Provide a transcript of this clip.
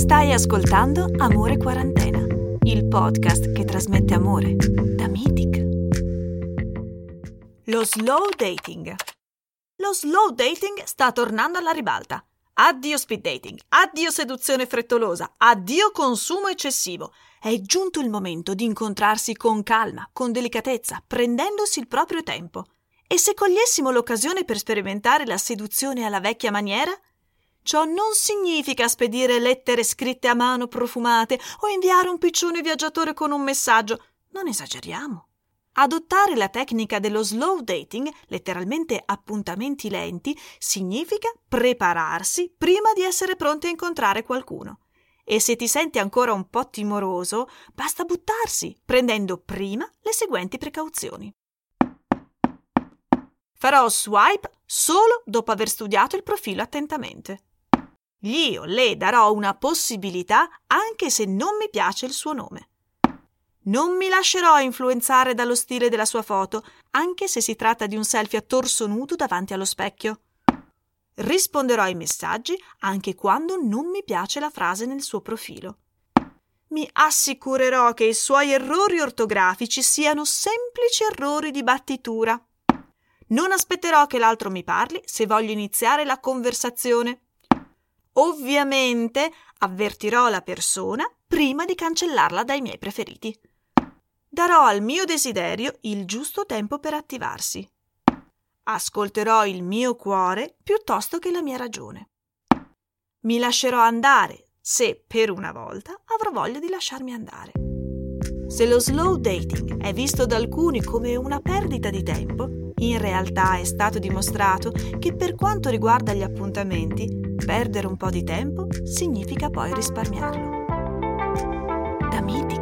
Stai ascoltando Amore Quarantena, il podcast che trasmette amore da Mythic. Lo slow dating. Lo slow dating sta tornando alla ribalta. Addio speed dating, addio seduzione frettolosa, addio consumo eccessivo. È giunto il momento di incontrarsi con calma, con delicatezza, prendendosi il proprio tempo. E se cogliessimo l'occasione per sperimentare la seduzione alla vecchia maniera? Ciò non significa spedire lettere scritte a mano profumate o inviare un piccione viaggiatore con un messaggio. Non esageriamo. Adottare la tecnica dello slow dating, letteralmente appuntamenti lenti, significa prepararsi prima di essere pronti a incontrare qualcuno. E se ti senti ancora un po' timoroso, basta buttarsi, prendendo prima le seguenti precauzioni. Farò swipe solo dopo aver studiato il profilo attentamente. Io le darò una possibilità anche se non mi piace il suo nome. Non mi lascerò influenzare dallo stile della sua foto, anche se si tratta di un selfie a torso nudo davanti allo specchio. Risponderò ai messaggi anche quando non mi piace la frase nel suo profilo. Mi assicurerò che i suoi errori ortografici siano semplici errori di battitura. Non aspetterò che l'altro mi parli se voglio iniziare la conversazione. Ovviamente avvertirò la persona prima di cancellarla dai miei preferiti. Darò al mio desiderio il giusto tempo per attivarsi. Ascolterò il mio cuore piuttosto che la mia ragione. Mi lascerò andare se per una volta avrò voglia di lasciarmi andare. Se lo slow dating è visto da alcuni come una perdita di tempo, in realtà è stato dimostrato che per quanto riguarda gli appuntamenti, Perdere un po' di tempo significa poi risparmiarlo. Da Mythic